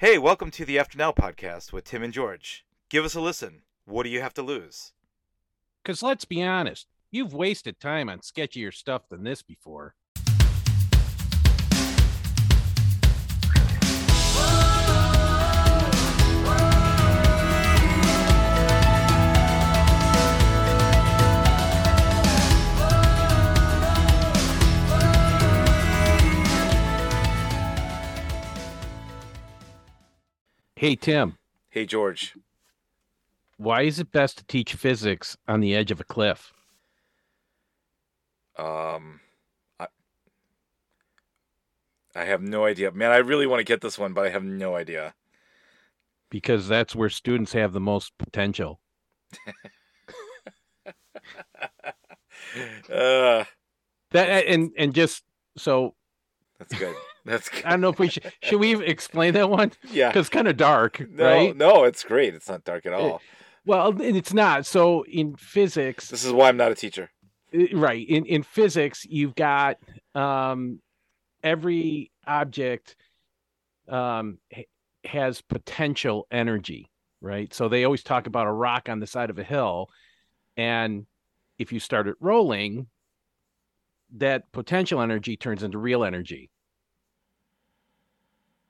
Hey, welcome to the After Now podcast with Tim and George. Give us a listen. What do you have to lose? Because let's be honest, you've wasted time on sketchier stuff than this before. Hey, Tim, Hey, George. why is it best to teach physics on the edge of a cliff? Um, I, I have no idea. Man, I really want to get this one, but I have no idea. Because that's where students have the most potential. Uh, That and and just so that's good. That's good. I don't know if we should should we explain that one Yeah. because it's kind of dark, No, right? no, it's great. It's not dark at all. Well, it's not. So in physics, This is why I'm not a teacher. Right in in physics you've got um every object um has potential energy right so they always talk about a rock on the side of a hill and if you start it rolling that potential energy turns into real energy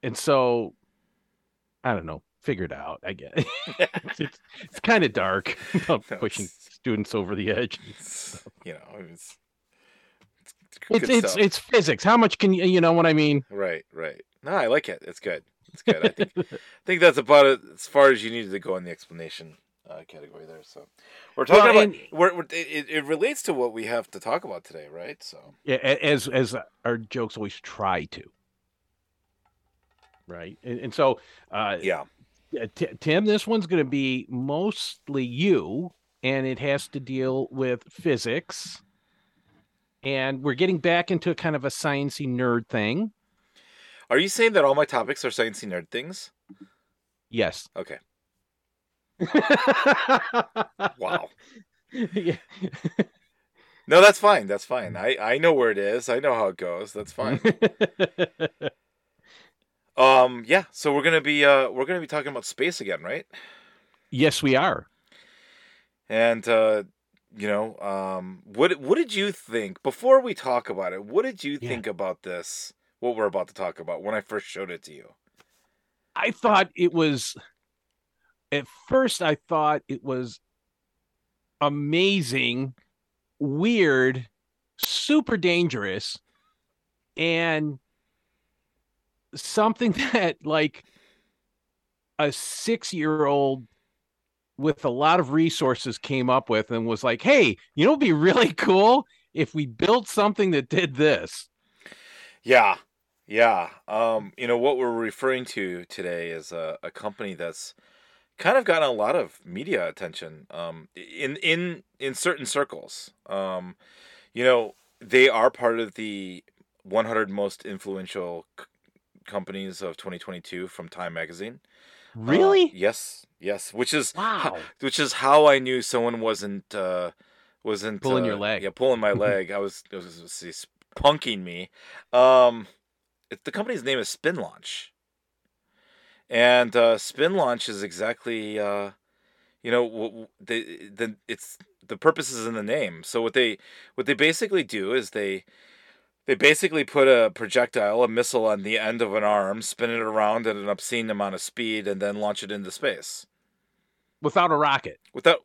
and so i don't know figure it out i guess it's, it's kind of dark about No, pushing students over the edge you know, it's it's, It's it's it's physics. How much can you you know what I mean? right, right. No, I like it. It's good. It's good. I think I think that's about it as far as you needed to go in the explanation uh, category there. So we're talking Well, about and- we're, we're, it, it relates to what we have to talk about today, right? So Yeah, as as our jokes always try to. Right, and, and so uh, yeah, T- Tim, this one's going to be mostly you, and it has to deal with physics. And we're getting back into kind of a sciency nerd thing. are you saying that all my topics are sciency nerd things? Yes. Okay. Wow. Yeah. No, that's fine. That's fine. I I know where it is. I know how it goes. That's fine. um, yeah. So we're gonna be uh we're gonna be talking about space again, right? yes, we are. And uh, you know, um, what what did you think before we talk about it? What did you Yeah. think about this? What we're about to talk about when I first showed it to you? I thought it was at first I thought it was amazing, weird, super dangerous, and something that like a six year old with a lot of resources came up with and was like, hey, you know, it'd be really cool if we built something that did this. Yeah, yeah. Um, you know what we're referring to today is a, a company that's kind of gotten a lot of media attention um, in in in certain circles. Um, you know, they are part of the 100 most influential companies of 2022 from Time Magazine. Uh, Really? yes, yes. Which is wow. which is how I knew someone wasn't uh, wasn't Pulling uh, your leg. Yeah, pulling my leg. I was, I was, was, was punking me. Um, it, the company's name is Spin Launch, and uh, Spin Launch is exactly uh, you know the the it's the purpose is in the name. So what they what they basically do is they they basically put a projectile, a missile on the end of an arm, spin it around at an obscene amount of speed, and then launch it into space Without a rocket. without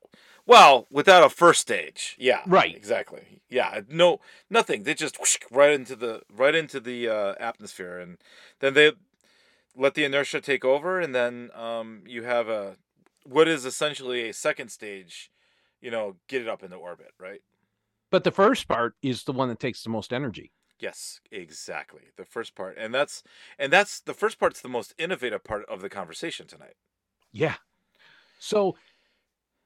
well without a first stage yeah Right. exactly yeah no nothing they just whoosh, right into the right into the uh, atmosphere and then they let the inertia take over and then um, you have a what is essentially a second stage you know get it up into orbit right But the first part is the one that takes the most energy. Yes exactly the first part and that's and that's the first part's the most innovative part of the conversation tonight Yeah. So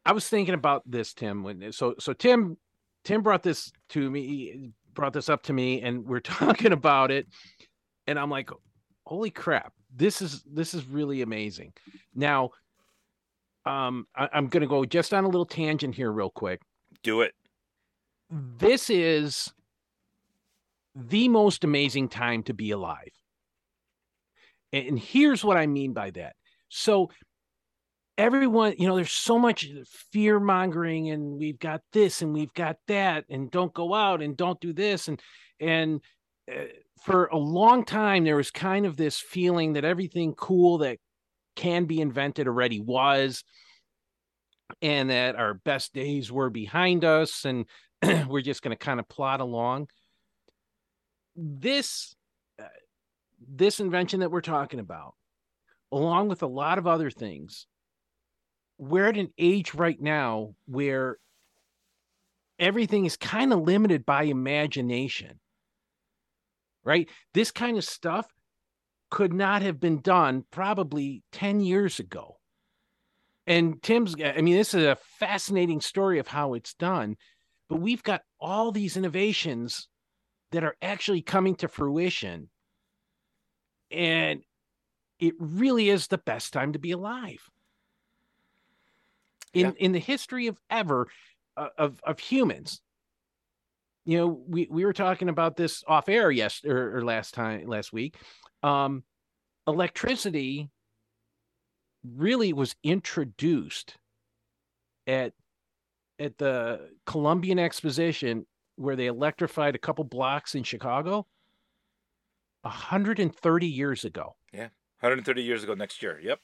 I was thinking about this, Tim. When so so Tim Tim brought this to me, brought this up to me, and we're talking about it, and I'm like, holy crap, this is this is really amazing. Now, um, I, I'm gonna go just on a little tangent here, real quick. do it This is the most amazing time to be alive. And here's what I mean by that. So everyone, you know, there's so much fear mongering and we've got this and we've got that and don't go out and don't do this and and uh, for a long time there was kind of this feeling that everything cool that can be invented already was and that our best days were behind us and we're just going to kind of plod along this uh, this invention that we're talking about along with a lot of other things we're at an age right now where everything is kind of limited by imagination right? This kind of stuff could not have been done probably 10 years ago. And tim's i mean this is a fascinating story of how it's done but we've got all these innovations that are actually coming to fruition. And it really is the best time to be alive. In yeah. in the history of ever uh, of of humans. You know, we, we were talking about this off air yes or, or last time last week. Um, electricity really was introduced at at the Columbian Exposition where they electrified a couple blocks in Chicago 130 years ago. Yeah. 130 years ago next year. Yep.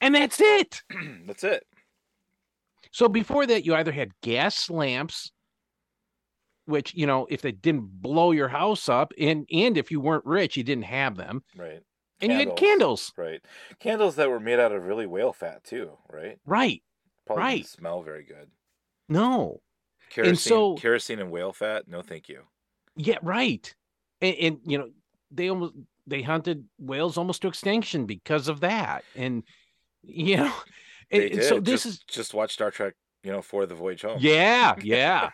And that's it. that's it. So before that, you either had gas lamps, which, you know, if they didn't blow your house up, and and if you weren't rich, you didn't have them. Right. And candles, you had candles. Right. Candles that were made out of really whale fat too, right? Right. Probably right. smell very good. No. Kerosene, and so kerosene and whale fat, no, thank you. Yeah, right. And, and you know, they almost they hunted whales almost to extinction because of that, and you know, and, and so this just, is just watch Star Trek you know, for the voyage home. Yeah, yeah.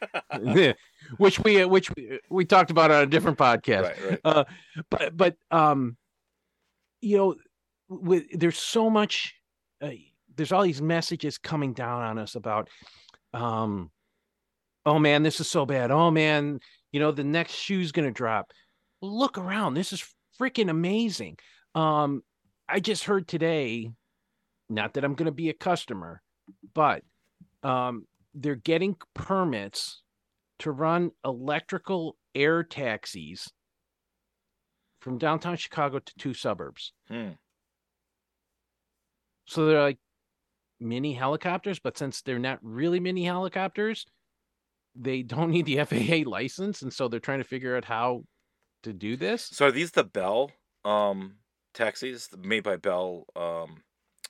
which we which we, we talked about on a different podcast. Right, right. Uh, but but um, you know, with there's so much. Uh, there's all these messages coming down on us about um oh man, this is so bad. Oh man, you know, the next shoe's going to drop. Look around. This is freaking amazing. Um, I just heard today, not that I'm going to be a customer, but um, they're getting permits to run electrical air taxis from downtown Chicago to two suburbs. Hmm. So they're like mini helicopters, but since they're not really mini helicopters, they don't need the FAA license, and so they're trying to figure out how to do this. So are these the Bell um, taxis made by Bell? Um...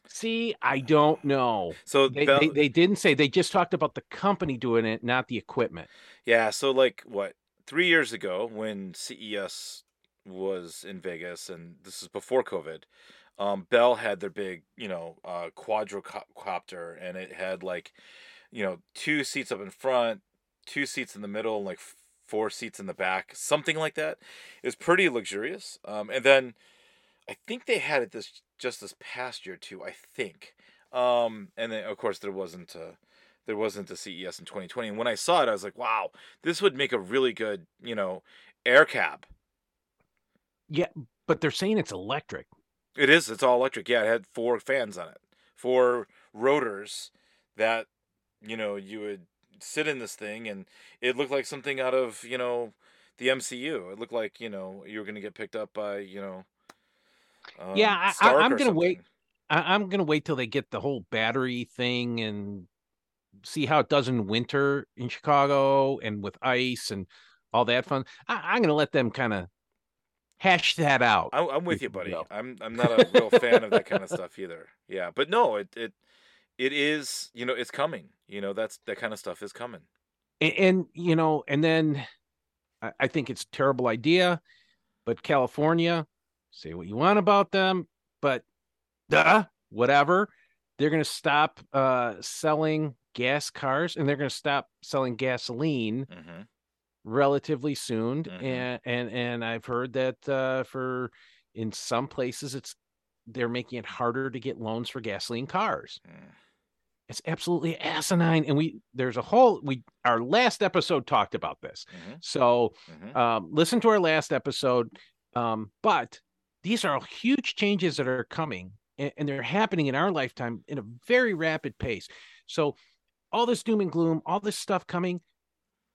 See, I don't know. So they, Bell... they, they didn't say. They just talked about the company doing it, not the equipment. Yeah. So like what three years ago when CES was in Vegas, and this is before COVID. Um, Bell had their big, you know, uh, quadrocopter, and it had like, you know, two seats up in front, two seats in the middle and like four seats in the back, something like that. It was pretty luxurious. Um, and then I think they had it this just this past year too. I think. Um, and then of course there wasn't a, there wasn't a CES in 2020. And when I saw it, I was like, wow, this would make a really good you know air cab. Yeah, but they're saying it's electric. It is. It's all electric. Yeah, it had four fans on it, four rotors that you know you would sit in this thing, and it looked like something out of you know the MCU. It looked like you know you were going to get picked up by you know. Um, yeah, I, am going to wait. I, I'm going to wait till they get the whole battery thing and see how it does in winter in Chicago and with ice and all that fun. I, am going to let them kind of hash that out. I, am with you, buddy. I'm I'm not a real fan of that kind of stuff either. Yeah, but no, it it it is you know it's coming you know that's that kind of stuff is coming and, and you know and then I, I think it's a terrible idea but california say what you want about them but duh whatever they're going to stop uh selling gas cars and they're going to stop selling gasoline mm-hmm. relatively soon mm-hmm. and and and i've heard that uh for in some places it's they're making it harder to get loans for gasoline cars mm. It's absolutely asinine. And we there's a whole we our last episode talked about this. Mm-hmm. So mm-hmm. Um, listen to our last episode. Um, but these are huge changes that are coming and, and they're happening in our lifetime in a very rapid pace. So all this doom and gloom, all this stuff coming,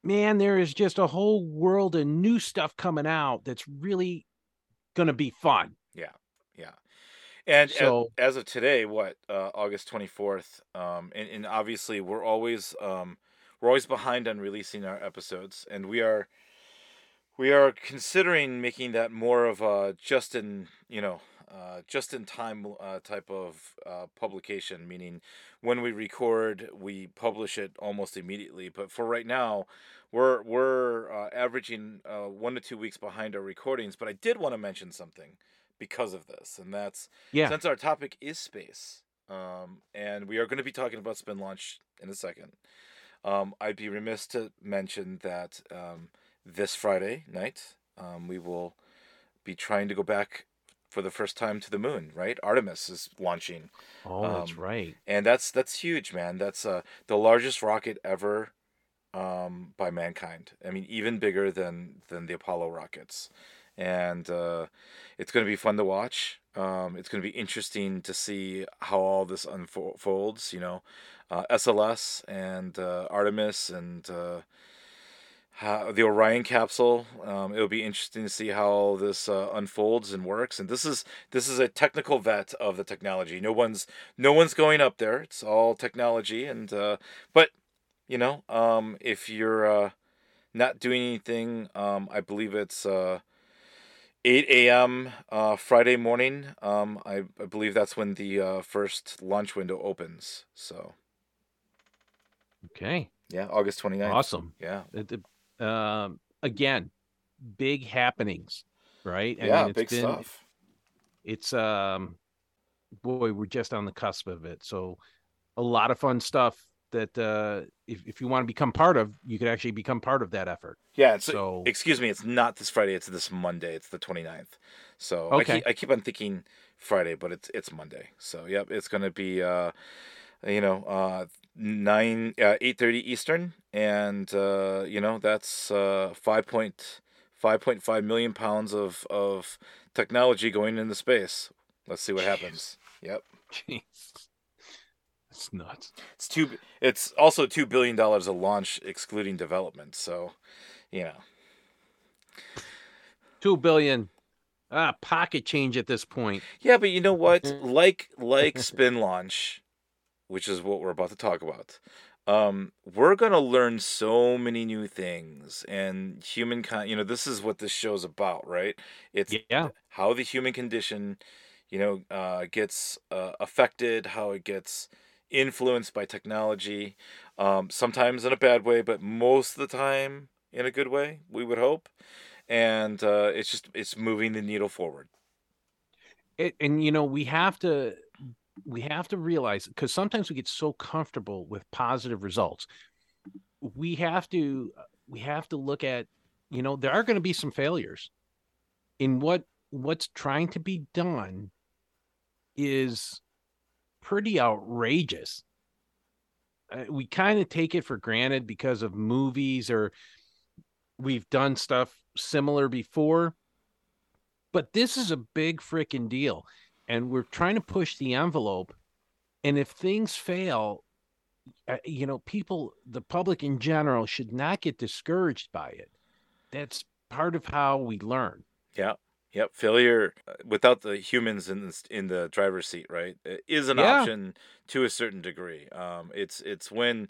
man, there is just a whole world of new stuff coming out that's really going to be fun. Yeah, yeah. And So as, as of today, what uh, August twenty fourth, um, and, and obviously we're always um, we're always behind on releasing our episodes, and we are we are considering making that more of a just in you know uh, just in time uh, type of uh, publication, meaning when we record, we publish it almost immediately. But for right now, we're we're uh, averaging uh, one to two weeks behind our recordings. But I did want to mention something because of this, and that's yeah, since our topic is space, um, and we are going to be talking about spin launch in a second. Um, I'd be remiss to mention that um, this Friday night um, we will be trying to go back for the first time to the moon. Right, Artemis is launching, oh, that's um, right. and that's that's huge, man. That's uh, the largest rocket ever um, by mankind. I mean, even bigger than than the Apollo rockets, and uh, it's going to be fun to watch. Um, it's going to be interesting to see how all this unfolds. You know, uh, SLS and uh, Artemis and uh, how, the Orion capsule. Um, it'll be interesting to see how this uh, unfolds and works. And this is this is a technical vet of the technology. No one's no one's going up there. It's all technology. And uh, but you know, um, if you're not doing anything, um, I believe it's 8 a.m. Uh, Friday morning. Um, I, I believe that's when the uh, first launch window opens. So Okay, yeah, August 29th. awesome. Yeah, um, again, big happenings, right? I yeah, mean, it's big been stuff. it's um, boy, we're just on the cusp of it. So a lot of fun stuff that uh, if if you want to become part of, you could actually become part of that effort. Yeah, so excuse me, it's not this Friday, it's this Monday. It's the 29th. So I okay, keep, I keep on thinking Friday, but it's it's Monday. So yep, it's going to be uh you know, uh 9 uh, 8:30 Eastern and uh you know, that's uh 5.5.5 million pounds of of technology going into space. Let's see what jeez, happens. Yep. jeez, it's nuts. It's two it's also 2 billion dollars a launch excluding development. So, you know. Two billion, ah, pocket change at this point. Yeah, but you know what? Like like spin launch, which is what we're about to talk about. Um, we're gonna learn so many new things, and humankind. You know, this is what this show's about, right? It's Yeah, how the human condition, you know, uh, gets uh, affected, how it gets influenced by technology. Um, sometimes in a bad way, but most of the time in a good way. We would hope, and uh, it's just it's moving the needle forward. it, and you know we have to we have to realize because sometimes we get so comfortable with positive results we have to we have to look at you know there are going to be some failures in what what's trying to be done is pretty outrageous. Uh, we kind of take it for granted because of movies or we've done stuff similar before. But this is a big freaking deal and we're trying to push the envelope. And if things fail uh, you know people the public in general should not get discouraged by it. That's part of how we learn. Yeah. Yep. Failure uh, without the humans in the, in the driver's seat, right, is an yeah option to a certain degree. Um, it's it's when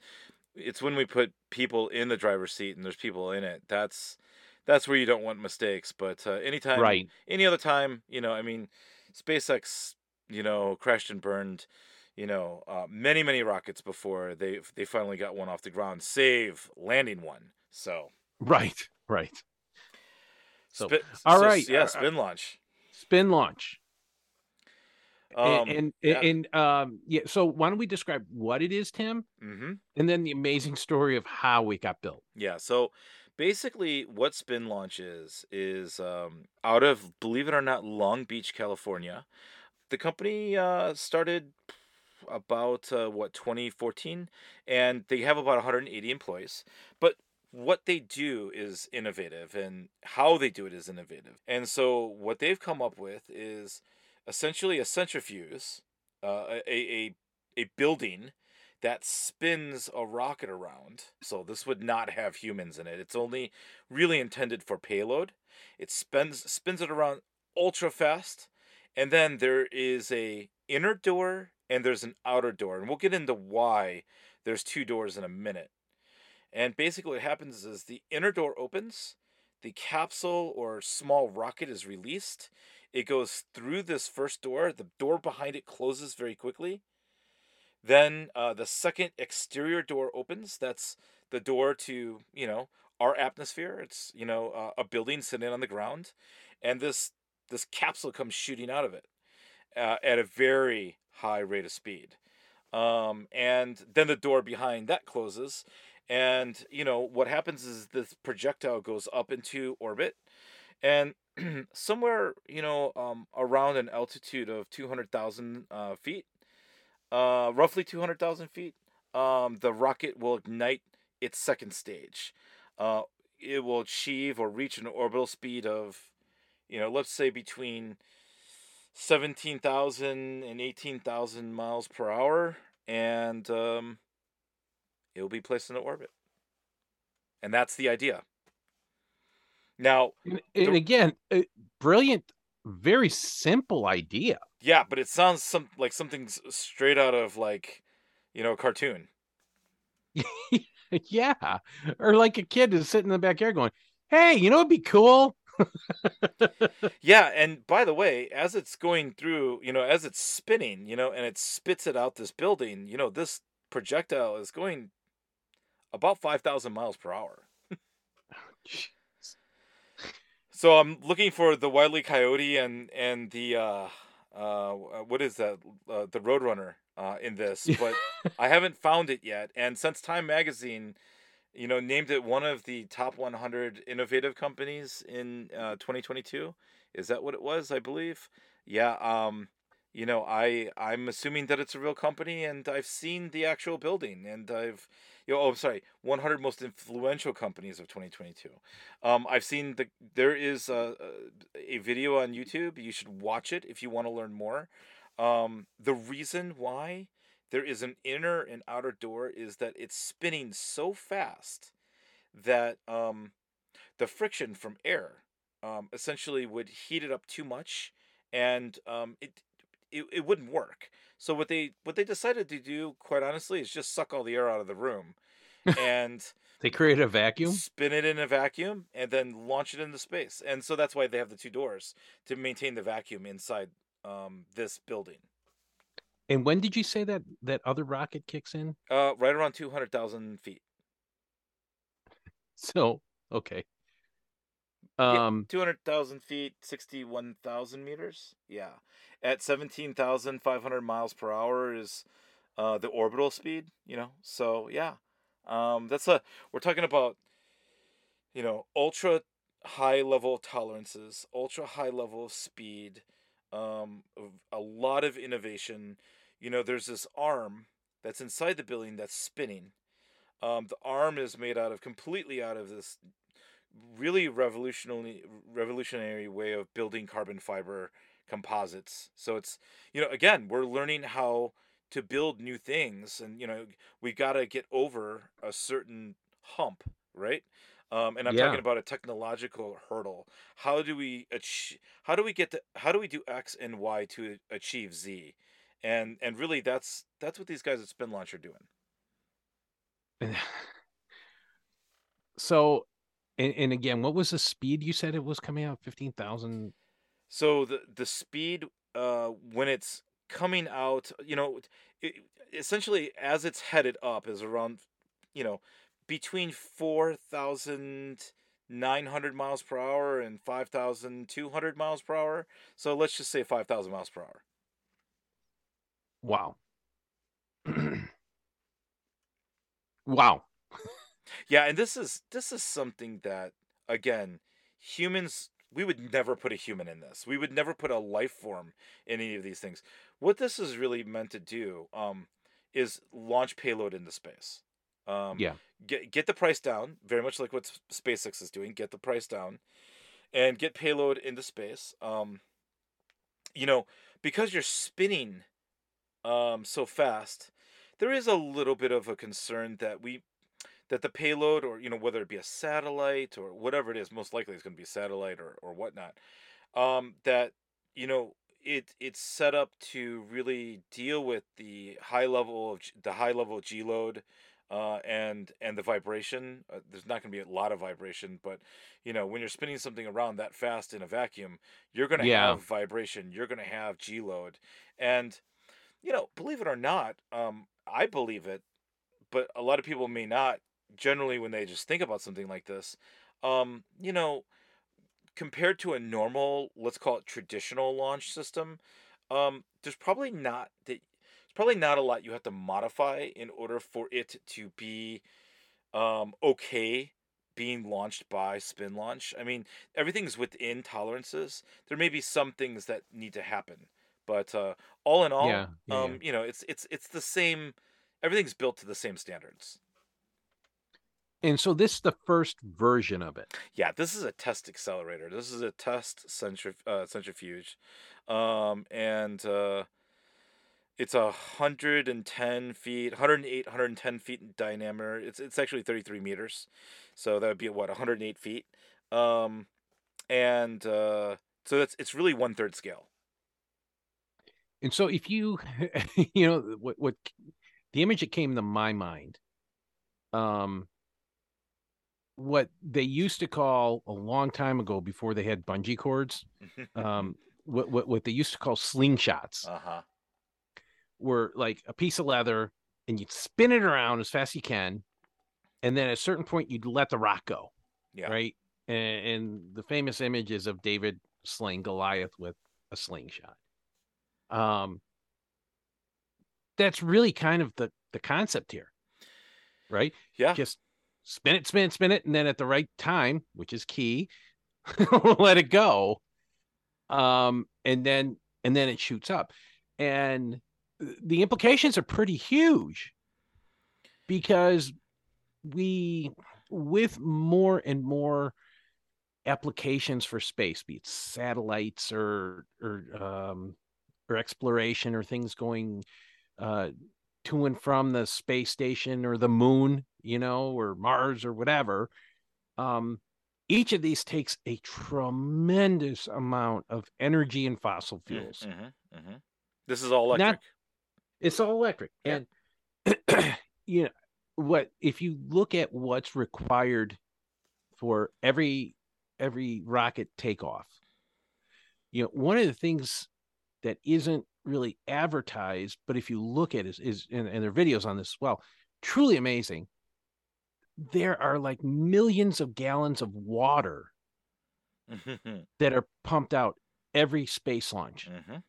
it's when we put people in the driver's seat and there's people in it. That's that's where you don't want mistakes. But uh, anytime, right any other time, you know, I mean, SpaceX, you know, crashed and burned, you know, uh, many many rockets before they they finally got one off the ground, save landing one. So right right so spin, all so right yeah, spin launch. spin launch and Um, and yeah. and um yeah so why don't we describe what it is tim Mm-hmm. and then the amazing story of how it got built Yeah, so basically what Spin Launch is is um, out of believe it or not Long Beach, California. The company uh, started about uh, what 2014 and they have about 180 employees. But what they do is innovative and how they do it is innovative. And so what they've come up with is essentially a centrifuge, uh, a, a a building that spins a rocket around. So this would not have humans in it. It's only really intended for payload. It spins spins it around ultra fast, and then there is a inner door and there's an outer door, and we'll get into why there's two doors in a minute. And basically, what happens is the inner door opens, the capsule or small rocket is released. It goes through this first door. The door behind it closes very quickly. Then uh, the second exterior door opens. That's the door to, you know, our atmosphere. It's, you know, uh, a building sitting on the ground. And this this capsule comes shooting out of it uh, at a very high rate of speed. Um, and then the door behind that closes. And, you know, what happens is this projectile goes up into orbit. And somewhere, you know, um, around an altitude of 200,000 uh, feet, uh, roughly 200,000 feet, um, the rocket will ignite its second stage. Uh, it will achieve or reach an orbital speed of, you know, let's say between 17,000 and 18,000 miles per hour, and um, it will be placed in orbit. And that's the idea. Now, and, and the, again, brilliant, very simple idea. Yeah, but it sounds some like something straight out of like, you know, a cartoon. yeah, or like a kid is sitting in the backyard going, "Hey, you know, it'd be cool." yeah, and by the way, as it's going through, you know, as it's spinning, you know, and it spits it out this building, you know, this projectile is going about 5,000 miles per hour. so I'm looking for the Wily Coyote and and the uh uh what is that uh, the Roadrunner uh in this, but I haven't found it yet. And since Time magazine you know named it one of the top 100 innovative companies in uh 2022, is that what it was? I believe. Yeah, um you know, I I'm assuming that it's a real company, and I've seen the actual building, and I've, you know, oh, I'm sorry, 100 most influential companies of 2022. Um, I've seen the there is a a video on YouTube. You should watch it if you want to learn more. Um, the reason why there is an inner and outer door is that it's spinning so fast that um, the friction from air um, essentially would heat it up too much and um, it it, it wouldn't work. So what they what they decided to do, quite honestly, is just suck all the air out of the room, and they create a vacuum, spin it in a vacuum, and then launch it into space. And so that's why they have the two doors to maintain the vacuum inside um, this building. And when did you say that that other rocket kicks in? Uh, right around two hundred thousand feet. So okay. Um, yeah, 200,000 feet, 61,000 meters. Yeah. At 17,500 miles per hour is uh, the orbital speed, you know? So, yeah. Um, that's a, we're talking about, you know, ultra high level tolerances, ultra high level of speed, um, a lot of innovation. You know, there's this arm that's inside the building that's spinning. Um, the arm is made out of completely out of this really revolutionary revolutionary way of building carbon fiber composites. So it's you know again we're learning how to build new things, and you know we got to get over a certain hump, right? Um, and I'm yeah. talking about a technological hurdle. How do we achieve? How do we get to? How do we do X and Y to achieve Z? And and really, that's that's what these guys at Spin Launch are doing. so and, and again, what was the speed you said it was coming out? Fifteen thousand. So the the speed uh, when it's coming out, you know, it, essentially as it's headed up is around, you know, between four thousand nine hundred miles per hour and five thousand two hundred miles per hour. So let's just say five thousand miles per hour. Wow. wow. Yeah, and this is this is something that again, humans we would never put a human in this. We would never put a life form in any of these things. What this is really meant to do um, is launch payload into space. Um, Yeah. Get get the price down, very much like what SpaceX is doing. Get the price down, and get payload into space. Um, you know, because you're spinning um, so fast, there is a little bit of a concern that we that the payload, or you know, whether it be a satellite or whatever it is, most likely it's going to be a satellite or or whatnot. Um, that you know it it's set up to really deal with the high level of the high level G load. Uh, and and the vibration uh, there's not going to be a lot of vibration but you know when you're spinning something around that fast in a vacuum you're going to Yeah. have vibration you're going to have g load and you know believe it or not um i believe it but a lot of people may not generally when they just think about something like this um you know compared to a normal let's call it traditional launch system um there's probably not that it's probably not a lot you have to modify in order for it to be um okay being launched by spin launch. I mean everything's within tolerances. There may be some things that need to happen but uh all in all Yeah, yeah, um you know it's it's it's the same everything's built to the same standards And so this is the first version of it. yeah this is a test accelerator. This is a test centrif- uh, centrifuge um and uh it's a hundred and ten feet 108 110 feet in diameter. It's it's actually 33 meters so that would be what 108 feet? Um and uh so that's it's really one third scale. And so if you you know what what the image that came to my mind um what they used to call a long time ago before they had bungee cords um what what, what they used to call slingshots uh-huh. were like a piece of leather and you'd spin it around as fast as you can and then at a certain point you'd let the rock go yeah. right? And, and the famous image is of david slaying goliath with a slingshot. Um that's really kind of the the concept here right? Yeah. Just spin it spin it spin it and then at the right time which is key let it go. Um and then and then it shoots up. And the implications are pretty huge because we with more and more applications for space be it satellites or or um or exploration or things going uh to and from the space station or the moon you know or mars or whatever um each of these takes a tremendous amount of energy and fossil fuels mm-hmm, mm-hmm. this is all Not- electric it's all electric. Yeah. And you know what if you look at what's required for every every rocket takeoff, you know, one of the things that isn't really advertised, but if you look at it is, is and, and there are videos on this as well, truly amazing. There are like millions of gallons of water Mhm, that are pumped out every space launch. mhm.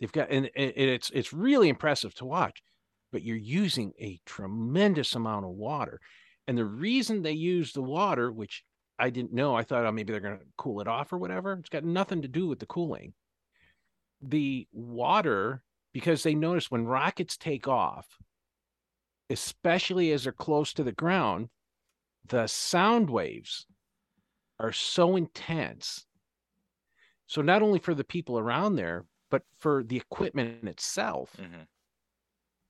They've got and, and it's it's really impressive to watch, but you're using a tremendous amount of water. And the reason they use the water, which I didn't know, I thought oh, maybe they're going to cool it off or whatever. It's got nothing to do with the cooling. The water, because they notice when rockets take off, especially as they're close to the ground, the sound waves are so intense. So not only for the people around there, but for the equipment itself, Mhm.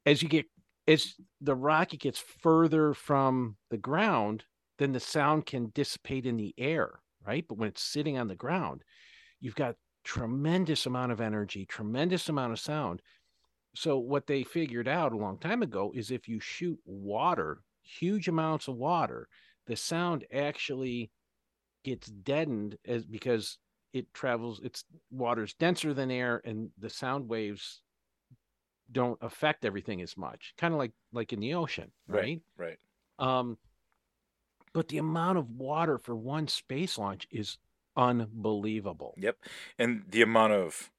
as you get as the rocket gets further from the ground, then the sound can dissipate in the air, right? But when it's sitting on the ground, you've got tremendous amount of energy, tremendous amount of sound. So what they figured out a long time ago is if you shoot water, huge amounts of water, the sound actually gets deadened as because it travels it's water's denser than air and the sound waves don't affect everything as much kind of like like in the ocean right, right um but the amount of water for one space launch is unbelievable Yep. And the amount of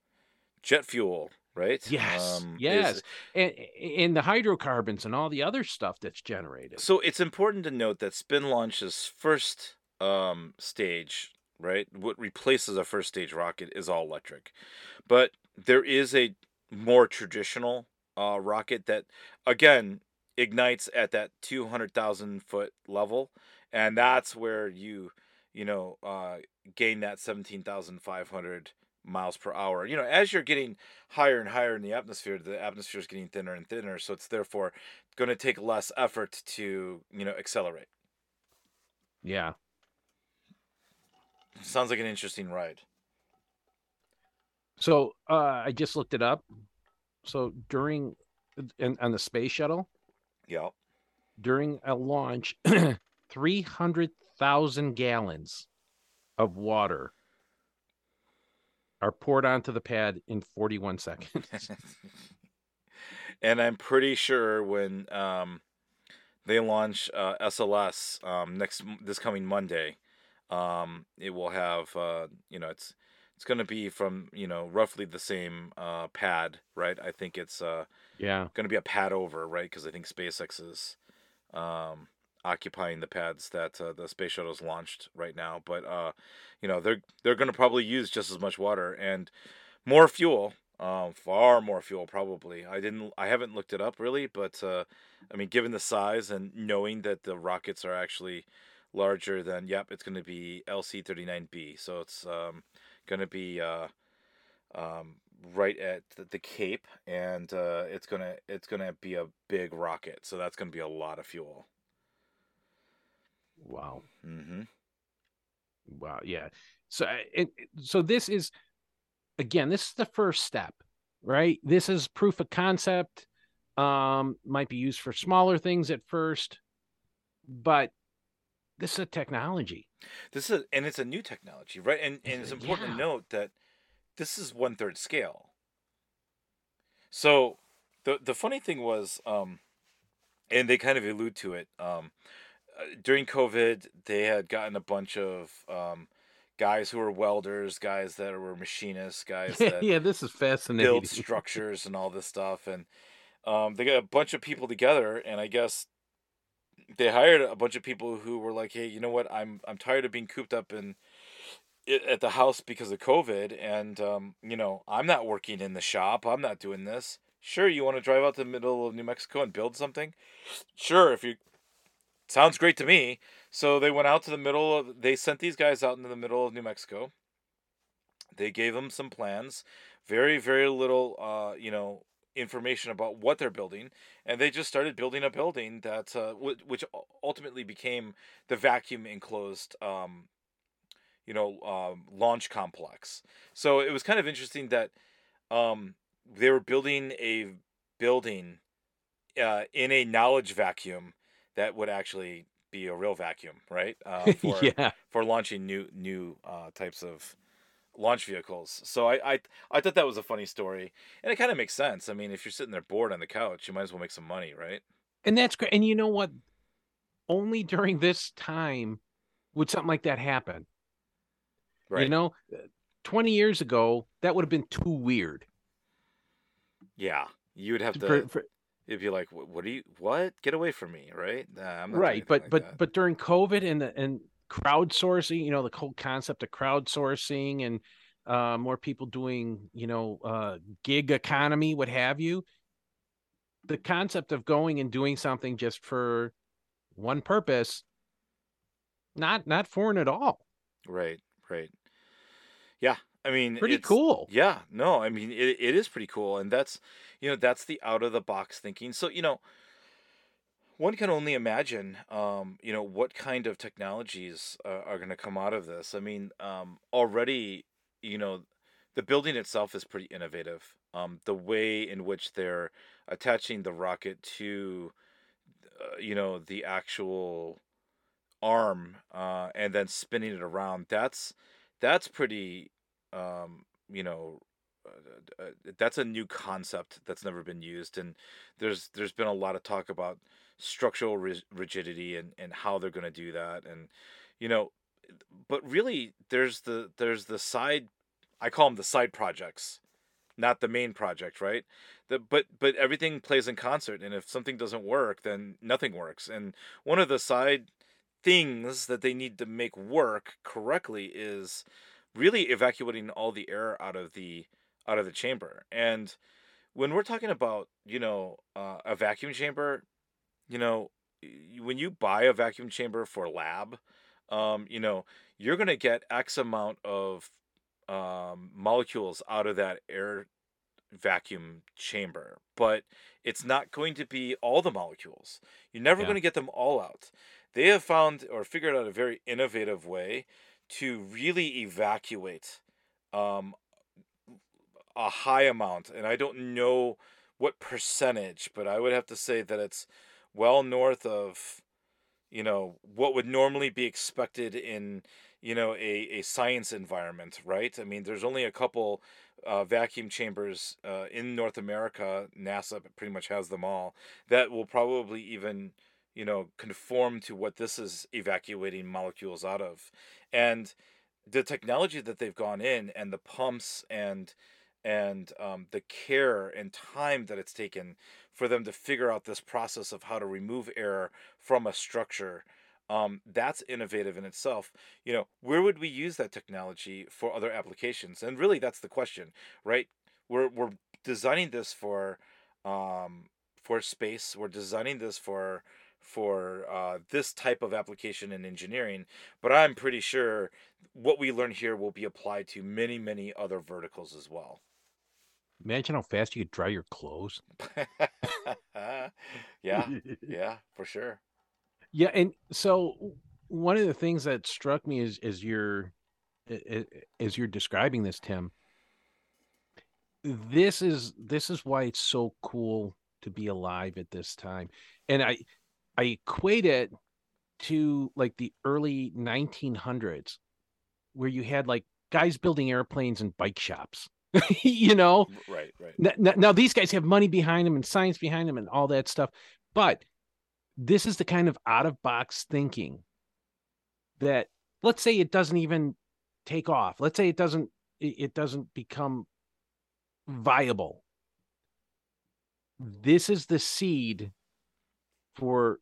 jet fuel, right? yes um, is- yes and and the hydrocarbons and all the other stuff that's generated so it's important to note that spin launch's first um, stage, right? What replaces a first stage rocket is all electric. But there is a more traditional uh, rocket that, again, ignites at that 200,000 foot level and that's where you you know uh, gain that 17,500 miles per hour. You know, as you're getting higher and higher in the atmosphere, the atmosphere is getting thinner and thinner, so it's therefore going to take less effort to, you know, accelerate. Yeah. Sounds like an interesting ride. So, uh I just looked it up. So, during in, on the space shuttle, Yeah. during a launch, 300,000 gallons of water are poured onto the pad in 41 seconds. and I'm pretty sure when um, they launch uh, SLS um, next this coming Monday, um, it will have uh, you know it's it's going to be from you know roughly the same uh, pad, right? I think it's uh, yeah, going to be a pad over, right? Because I think SpaceX is um, occupying the pads that uh, the space shuttle's launched right now. But uh, you know they're they're going to probably use just as much water and more fuel, um, far more fuel probably. I didn't I haven't looked it up really, but uh, I mean given the size and knowing that the rockets are actually larger than yep, it's going to be LC39B, so it's um, going to be uh, um, right at the Cape, and uh, it's gonna it's gonna be a big rocket, so that's gonna be a lot of fuel. Wow. Mm-hmm. Wow. Yeah. So it, so this is again, this is the first step, right? This is proof of concept. Um, might be used for smaller things at first, but this is a technology. This is and it's a new technology, right? And and it's important yeah. to note that this is one third scale. So the the funny thing was, um, and they kind of allude to it. Um, during COVID, they had gotten a bunch of um, guys who were welders, guys that were machinists, guys that yeah, this is fascinating. Build structures and all this stuff, and um, they got a bunch of people together, and I guess they hired a bunch of people who were like, "Hey, you know what? I'm I'm tired of being cooped up in at the house because of COVID, and um, you know, I'm not working in the shop. I'm not doing this. Sure, you want to drive out to the middle of New Mexico and build something? Sure, if you sounds great to me. So they went out to the middle of, they sent these guys out into the middle of New Mexico. They gave them some plans, very, very little, uh, you know, information about what they're building, and they just started building a building that, uh, which ultimately became the vacuum enclosed, um, you know, um, launch complex. So it was kind of interesting that um, they were building a building uh, in a knowledge vacuum that would actually be a real vacuum, right? Uh, for yeah. for launching new new uh, types of launch vehicles. So I, I I thought that was a funny story, and it kind of makes sense. I mean, if you're sitting there bored on the couch, you might as well make some money, right? And that's great. And you know what? Only during this time would something like that happen. Right. You know, twenty years ago, that would have been too weird. Yeah, you would have to. For, for, it'd be like, what, do you? What? Get away from me, right? Nah, right, but like but that. but during COVID and the, and crowdsourcing, you know, the whole concept of crowdsourcing and uh, more people doing, you know, uh, gig economy, what have you. The concept of going and doing something just for one purpose, not not foreign at all. Right, right. I mean, pretty cool. Yeah, no, I mean, it, it is pretty cool, and that's you know that's the out of the box thinking. So you know, one can only imagine, um, you know, what kind of technologies uh, are going to come out of this. I mean, um, already, you know, the building itself is pretty innovative. Um, the way in which they're attaching the rocket to, uh, you know, the actual arm uh, and then spinning it around. That's that's pretty, um, you know, uh, uh, that's a new concept that's never been used, and there's there's been a lot of talk about structural rigidity and and how they're going to do that, and you know, but really there's the there's the side, I call them the side projects, not the main project, right? The, but but everything plays in concert, and if something doesn't work, then nothing works. And one of the side things that they need to make work correctly is really evacuating all the air out of the out of the chamber. And when we're talking about, you know, uh, a vacuum chamber, you know, when you buy a vacuum chamber for lab, um, you know, you're gonna get X amount of um, molecules out of that air vacuum chamber, but it's not going to be all the molecules. You're never Yeah. going to get them all out. They have found or figured out a very innovative way to really evacuate um, a high amount, and I don't know what percentage, but I would have to say that it's well north of, you know, what would normally be expected in, you know, a, a science environment, right? I mean, there's only a couple uh, vacuum chambers uh, in North America. NASA pretty much has them all that will probably even, you know, conform to what this is evacuating molecules out of. And the technology that they've gone in and the pumps and and um, the care and time that it's taken for them to figure out this process of how to remove air from a structure um, that's innovative in itself. You know where would we use that technology for other applications? And really that's the question right? We're, we're designing this for um, for space. We're designing this for for uh, this type of application in engineering but i'm pretty sure what we learn here will be applied to many many other verticals as well Imagine how fast you could dry your clothes. yeah, yeah, for sure. Yeah, and so one of the things that struck me is as you're as you're describing this, Tim, this is this is why it's so cool to be alive at this time. And I I equate it to like the early 1900s where you had like guys building airplanes and bike shops. you know, Right, right. N- n- now these guys have money behind them and science behind them and all that stuff but this is the kind of out of box thinking that let's say it doesn't even take off let's say it doesn't it doesn't become viable this is the seed for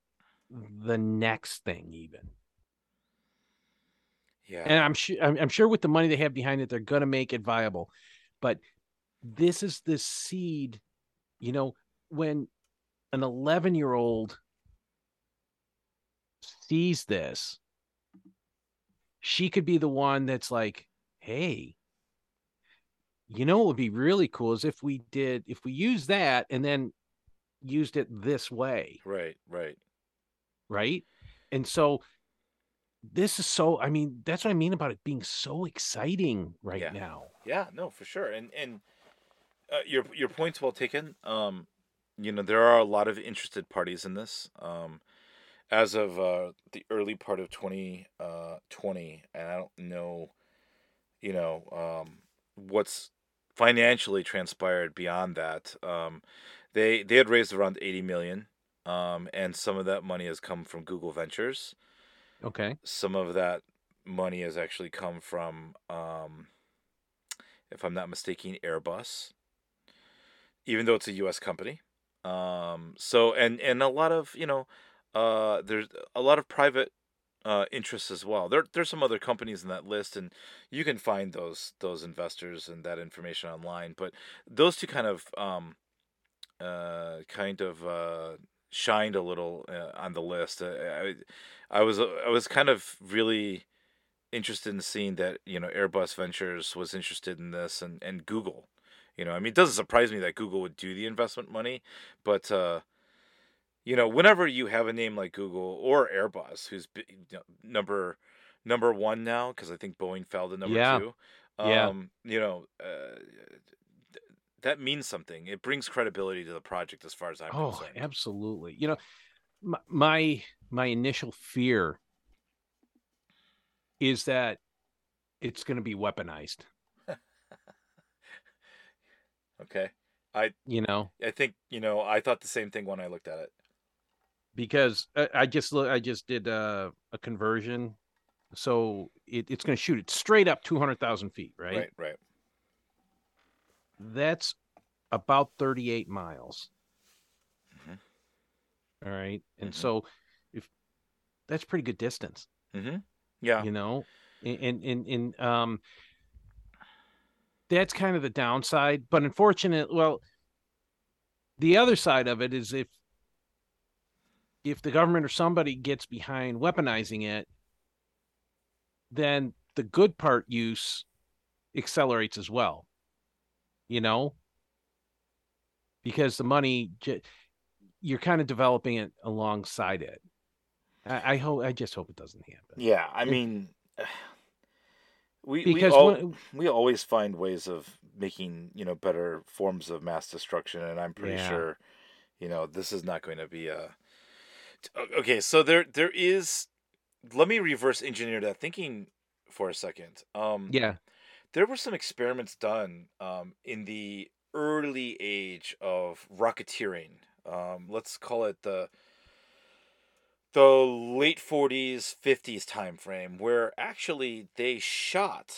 the next thing even Yeah. and i'm sure I'm, I'm sure with the money they have behind it they're going to make it viable but this is the seed you know when an 11 year old sees this she could be the one that's like hey you know what would be really cool is if we did if we use that and then used it this way Right, right. Right and so this is so i mean that's what i mean about it being so exciting right Yeah. now Yeah, no, for sure. And and uh, your your point's well taken. Um, you know, there are a lot of interested parties in this. Um, as of uh, the early part of twenty uh, and I don't know, you know, um, what's financially transpired beyond that. Um, they they had raised around eighty million, um, and some of that money has come from Google Ventures. okay some of that money has actually come from, um, if I'm not mistaken, Airbus, even though it's a U.S. company. Um, so and and a lot of you know, uh, there's a lot of private uh, interests as well. There there's some other companies in that list, and you can find those those investors and that information online. But those two kind of um, uh, kind of uh, shined a little uh, on the list. Uh, I, I was I was kind of really interested in seeing that you know Airbus Ventures was interested in this and and Google. You know, I mean, it doesn't surprise me that Google would do the investment money, but uh, you know, whenever you have a name like Google or Airbus, who's number number one now, because I think Boeing fell to number Yeah. two. Yeah. Um, you know, uh, that means something. It brings credibility to the project, as far as I'm oh concerned. absolutely you know my, my my initial fear is that it's going to be weaponized Okay, I you know I think you know I thought the same thing when I looked at it. because I, I just look I just did uh, a conversion so it, it's going to shoot it straight up 200,000 feet right? Right, right. That's about 38 miles Mhm. all right and Mhm. so if that's pretty good distance Mm-hmm. Yeah. you know and and and um that's kind of the downside but unfortunate well the other side of it is if if the government or somebody gets behind weaponizing it, then the good part use accelerates as well. You know, because the money you're kind of developing it alongside it. I, I hope I just hope it doesn't happen. Yeah, I mean, we because we, al- when, we always find ways of making you know better forms of mass destruction, and I'm pretty yeah. sure you know this is not going to be a. Okay, so there there is. Let me reverse engineer that thinking for a second. Um, yeah, there were some experiments done um, in the early age of rocketeering. Um, let's call it the the late 40s 50s time frame where actually they shot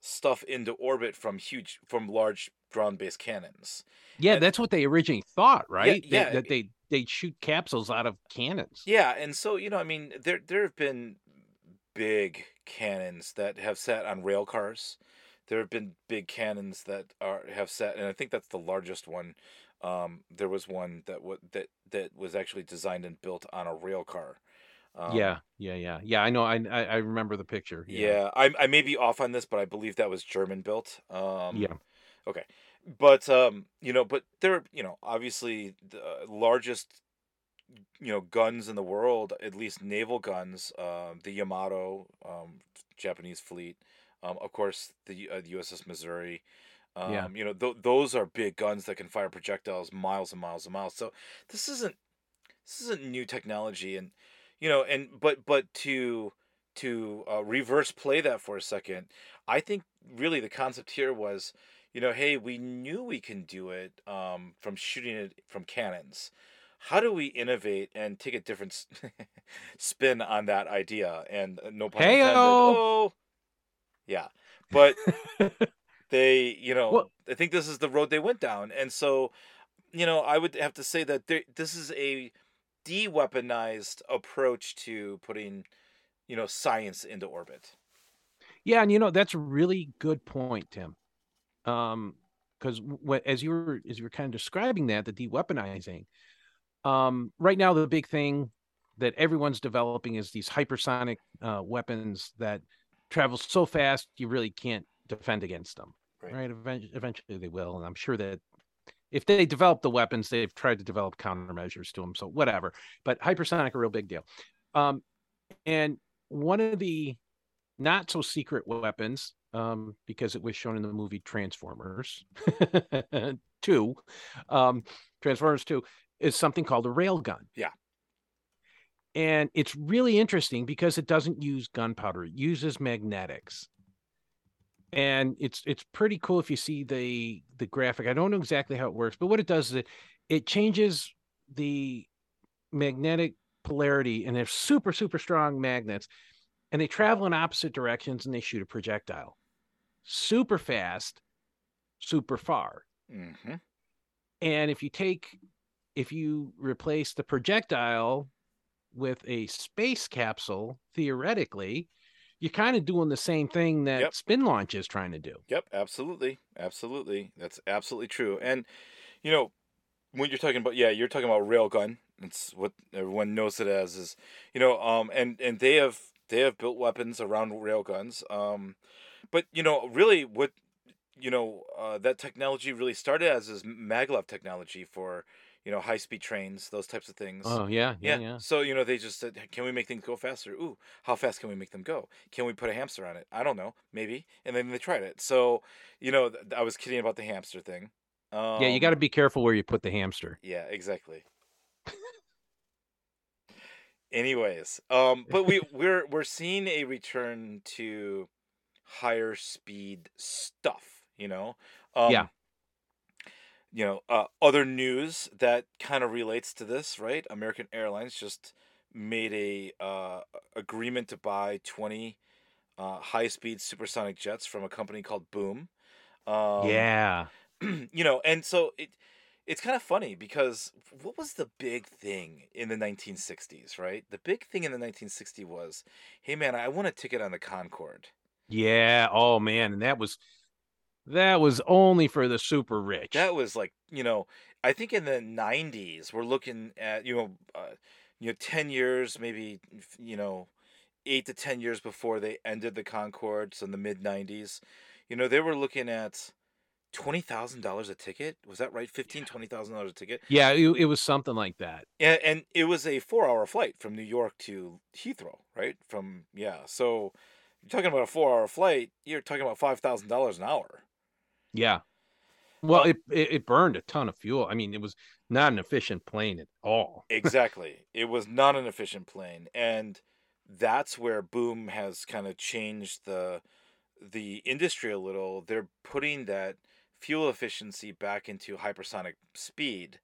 stuff into orbit from huge from large ground-based cannons yeah and, that's what they originally thought right yeah, yeah. that they they shoot capsules out of cannons yeah and so you know i mean there there have been big cannons that have sat on rail cars there have been big cannons that are have set, and i think that's the largest one um, there was one that w- that that was actually designed and built on a rail car. Um, yeah, yeah, yeah, yeah. I know. I I, remember the picture. Yeah. yeah, I I may be off on this, but I believe that was German built. Um, yeah. Okay, but um, you know, but they're you know obviously the largest you know guns in the world, at least naval guns. Uh, the Yamato, um, Japanese fleet. Um, of course, the, uh, the USS Missouri. Um, yeah. You know, th- those are big guns that can fire projectiles miles and miles and miles. So this isn't this isn't new technology, and you know, and but but to to uh, reverse play that for a second, I think really the concept here was, you know, hey, we knew we can do it um, from shooting it from cannons. How do we innovate and take a different spin on that idea? And uh, no pun intended. Oh, yeah, but They, you know, well, I think this is the road they went down, and so, you know, I would have to say that this is a de-weaponized approach to putting, you know, science into orbit. Yeah, and you know that's a really good point, Tim. Um, because as you were as you were kind of describing that, the de-weaponizing, um, right now the big thing that everyone's developing is these hypersonic uh, weapons that travel so fast you really can't defend against them. Right. right? Eventually, eventually they will, and I'm sure that if they develop the weapons, they've tried to develop countermeasures to them. So whatever. But hypersonic a real big deal. Um, and one of the not so secret weapons, um, because it was shown in the movie Transformers Two, um, Transformers Two, is something called a railgun. Yeah. And it's really interesting because it doesn't use gunpowder; it uses magnetics and it's it's pretty cool if you see the the graphic. I don't know exactly how it works, but what it does is it it changes the magnetic polarity, and they're super super strong magnets, and they travel in opposite directions, and they shoot a projectile, super fast, super far. Mm-hmm. And if you take if you replace the projectile with a space capsule, theoretically, you're kind of doing the same thing that yep. spin launch is trying to do. Yep, absolutely. Absolutely. That's absolutely true. And you know, when you're talking about yeah, you're talking about railgun. It's what everyone knows it as is, you know, um and and they have they have built weapons around railguns. Um but you know, really what you know, uh, that technology really started as is maglev technology for you know, high speed trains, those types of things. Oh yeah, yeah, yeah, yeah. So you know, they just said, "Can we make things go faster?" Ooh, how fast can we make them go? Can we put a hamster on it? I don't know, maybe. And then they tried it. So you know, I was kidding about the hamster thing. Um, yeah, you got to be careful where you put the hamster. Yeah, exactly. Anyways, um, but we we're we're seeing a return to higher speed stuff. You know, um, yeah you know, uh, other news that kind of relates to this, right? American Airlines just made a uh, agreement to buy twenty uh, high speed supersonic jets from a company called Boom. Um, yeah, you know, and so it it's kind of funny because what was the big thing in the 1960s, right? The big thing in the 1960s was, hey man, I want a ticket on the Concorde. Yeah. Oh man, and that was that was only for the super rich. That was like, you know, I think in the 90s, we're looking at, you know, uh, you know, 10 years, maybe, you know, eight to 10 years before they ended the Concordes in the mid 90s, you know, they were looking at $20,000 a ticket. Was that right? $15,000, $20,000 a ticket? Yeah, it, it was something like that. And, and it was a four hour flight from New York to Heathrow, right? From, yeah. So you're talking about a four hour flight, you're talking about $5,000 an hour. Yeah. Well, it, it burned a ton of fuel. I mean, it was not an efficient plane at all. exactly. It was not an efficient plane. And that's where Boom has kind of changed the the industry a little. They're putting that fuel efficiency back into hypersonic speed,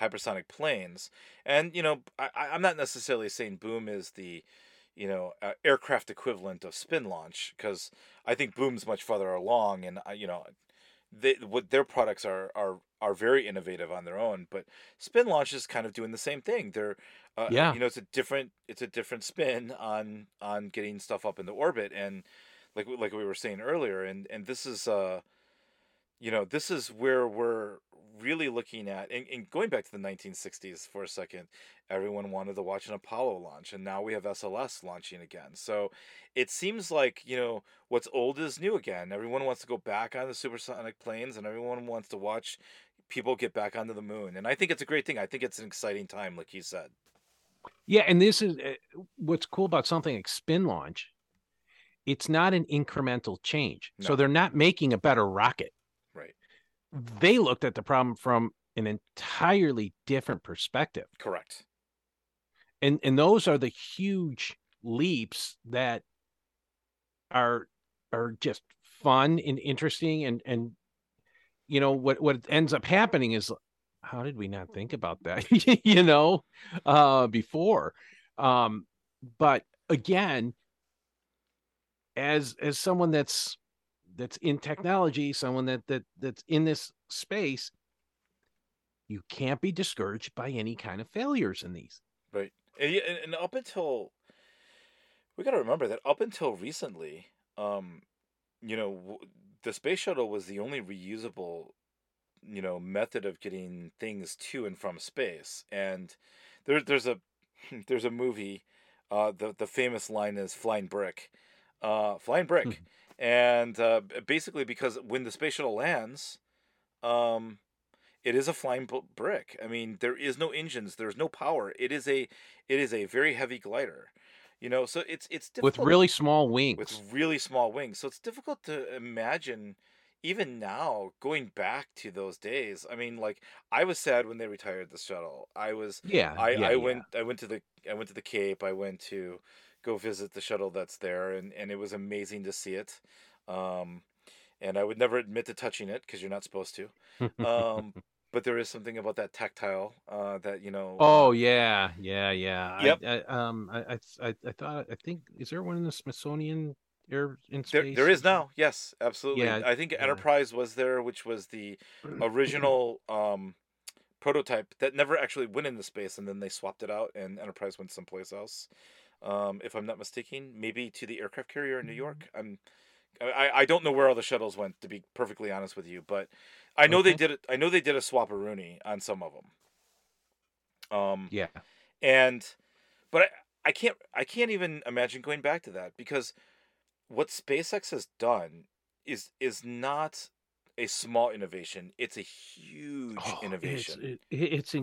hypersonic planes. And you know, I, I'm not necessarily saying Boom is the you know uh, aircraft equivalent of spin launch because I think Boom's much farther along, and uh, you know they what their products are are are very innovative on their own. But Spin Launch is kind of doing the same thing. They're uh, Yeah. you know it's a different it's a different spin on on getting stuff up into orbit and like we- like we were saying earlier and and this is uh you know this is where we're really looking at and, and going back to the 1960s for a second everyone wanted to watch an apollo launch and now we have sls launching again so it seems like you know what's old is new again everyone wants to go back on the supersonic planes and everyone wants to watch people get back onto the moon and i think it's a great thing i think it's an exciting time like you said Yeah, and this is uh, what's cool about something like spin launch. It's not an incremental change. So they're not making a better rocket. They looked at the problem from an entirely different perspective. correct. And and those are the huge leaps that are are just fun and interesting. And and you know what what ends up happening is how did we not think about that? You know uh before. Um but again as as someone that's that's in technology someone that that that's in this space you can't be discouraged by any kind of failures in these Right. And, and, up until we got to remember that up until recently, um, you know, the space shuttle was the only reusable, you know, method of getting things to and from space. And there, there's a there's a movie. Uh, the the famous line is "Flying Brick," uh, "Flying Brick," and uh, basically because when the space shuttle lands, um, it is a flying brick. I mean, there is no engines, there's no power. It is a it is a very heavy glider. You know, so it's it's with really small wings with really small wings. So it's difficult to imagine even now going back to those days. I mean, like I was sad when they retired the shuttle. I was yeah I, yeah, I yeah. went I went to the I went to the Cape. I went to go visit the shuttle that's there, and and it was amazing to see it. Um, and I would never admit to touching it because you're not supposed to. Um, but there is something about that tactile uh, that you know. Oh yeah, yeah, yeah. I- Yep. I, um, I, I, I, I thought, I think, is there one in the Smithsonian Air in There, there is now. Yes, absolutely. Yeah, I think yeah. Enterprise was there, which was the original um, prototype that never actually went into space, and then they swapped it out, and Enterprise went someplace else. Um, if I'm not mistaken, maybe to the aircraft carrier in New York. I'm, I, I don't know where all the shuttles went, to be perfectly honest with you, but I know they did it. I know they did a swap-a-rooney on some of them. Um, Yeah, and but I, I can't I can't even imagine going back to that because what SpaceX has done is is not a small innovation. It's a huge Oh, innovation. It's, it, it's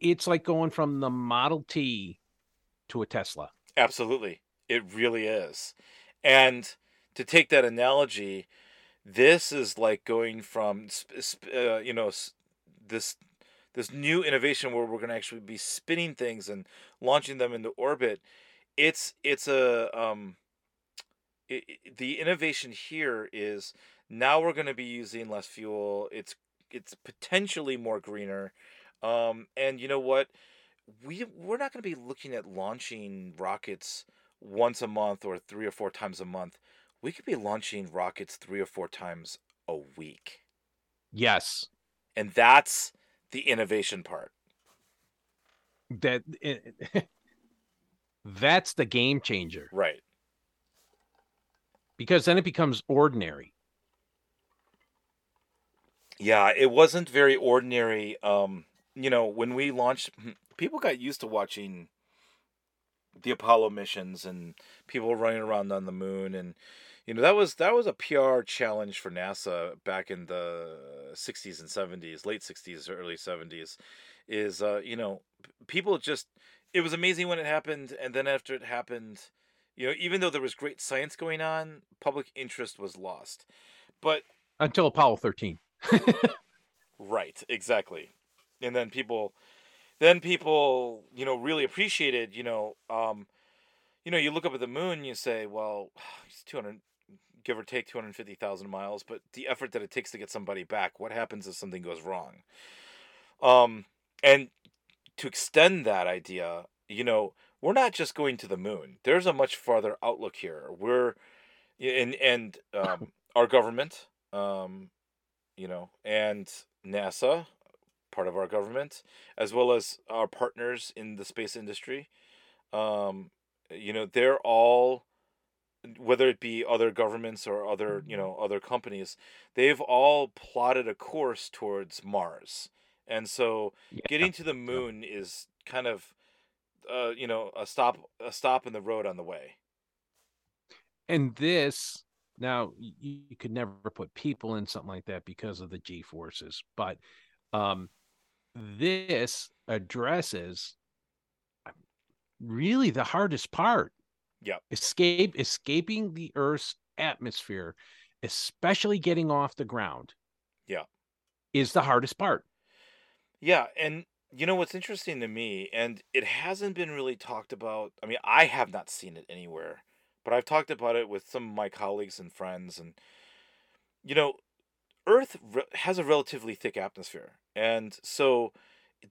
it's like going from the Model T to a Tesla. Absolutely. It really is. And to take that analogy, this is like going from uh, you know this this new innovation where we're going to actually be spinning things and launching them into orbit. It's it's a um i i- the innovation here is now we're going to be using less fuel. It's it's potentially more greener. Um and you know what? we we're not going to be looking at launching rockets once a month or three or four times a month. We could be launching rockets three or four times a week. Yes, And that's the innovation part. that that's the game changer Right. because then it becomes ordinary. Yeah, it wasn't very ordinary um you know, when we launched, people got used to watching the Apollo missions and people running around on the moon and you know that was that was a PR challenge for NASA back in the 60s and 70s, late 60s early 70s is uh you know people just it was amazing when it happened and then after it happened you know even though there was great science going on, public interest was lost. But until Apollo 13. right, exactly. And then people then people, you know, really appreciated, you know, um, you know, you look up at the moon and you say, well, it's 200, give or take 250,000 miles, but the effort that it takes to get somebody back, what happens if something goes wrong? Um, and to extend that idea, you know, we're not just going to the moon. There's a much farther outlook here. We're, and, and, um, our government, um, you know, and NASA, part of our government, as well as our partners in the space industry. Um, you know, they're all, whether it be other governments or other, you know, other companies, they've all plotted a course towards Mars. And so Yeah. getting to the moon is kind of, uh, you know, a stop, a stop in the road on the way. And this now you, you could never put people in something like that because of the G forces, but um this addresses um, really the hardest part. Yeah. Escape escaping the Earth's atmosphere, especially getting off the ground. Yeah. Is the hardest part. Yeah, and you know what's interesting to me, and it hasn't been really talked about. I mean, I have not seen it anywhere, but I've talked about it with some of my colleagues and friends, and you know, Earth re- has a relatively thick atmosphere, and so